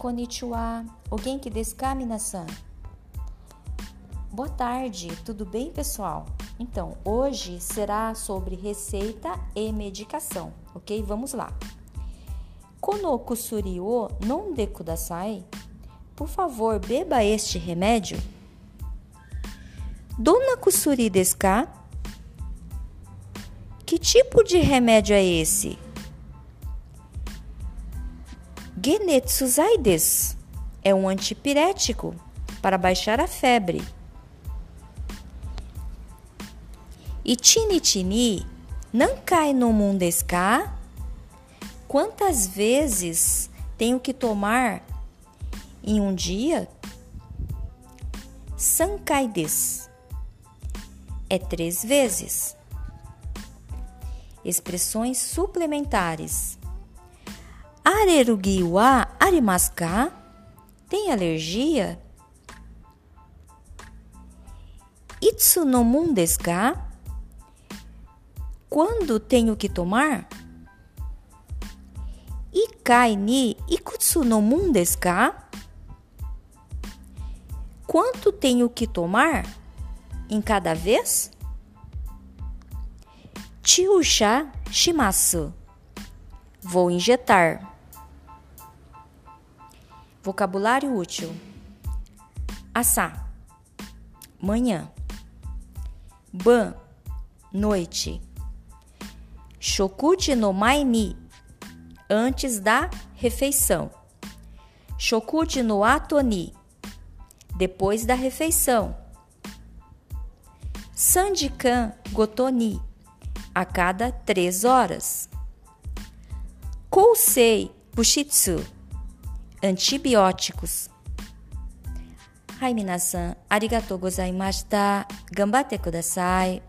Konnichiwa. O genki desu ka? Boa tarde, tudo bem, pessoal? Então, hoje será sobre receita e medicação, ok? Vamos lá. Kono kusuri o nonde kudasai? Por favor, beba este remédio. Dona kusuri desu ka? Que tipo de remédio é esse? Genetsuzai desu é um antipirético para baixar a febre. Ichinichini não cai no mundo ka? Quantas vezes tenho que tomar em um dia? Sankai desu é três vezes. Expressões suplementares. Arerugi wa? Tem alergia? Itsu no? Quando tenho que tomar? Ikai ni ikutsu no? Quanto tenho que tomar em cada vez? Chiusha shimasu. Vou injetar. Vocabulário útil: asa, manhã, ban, noite, shokuji no mai ni, antes da refeição, shokuji no ato ni, depois da refeição, sandikan gotoni, a cada três horas, kousei bushitsu antibióticos. Hai minasan, arigatou gozaimashita, gambate kudasai.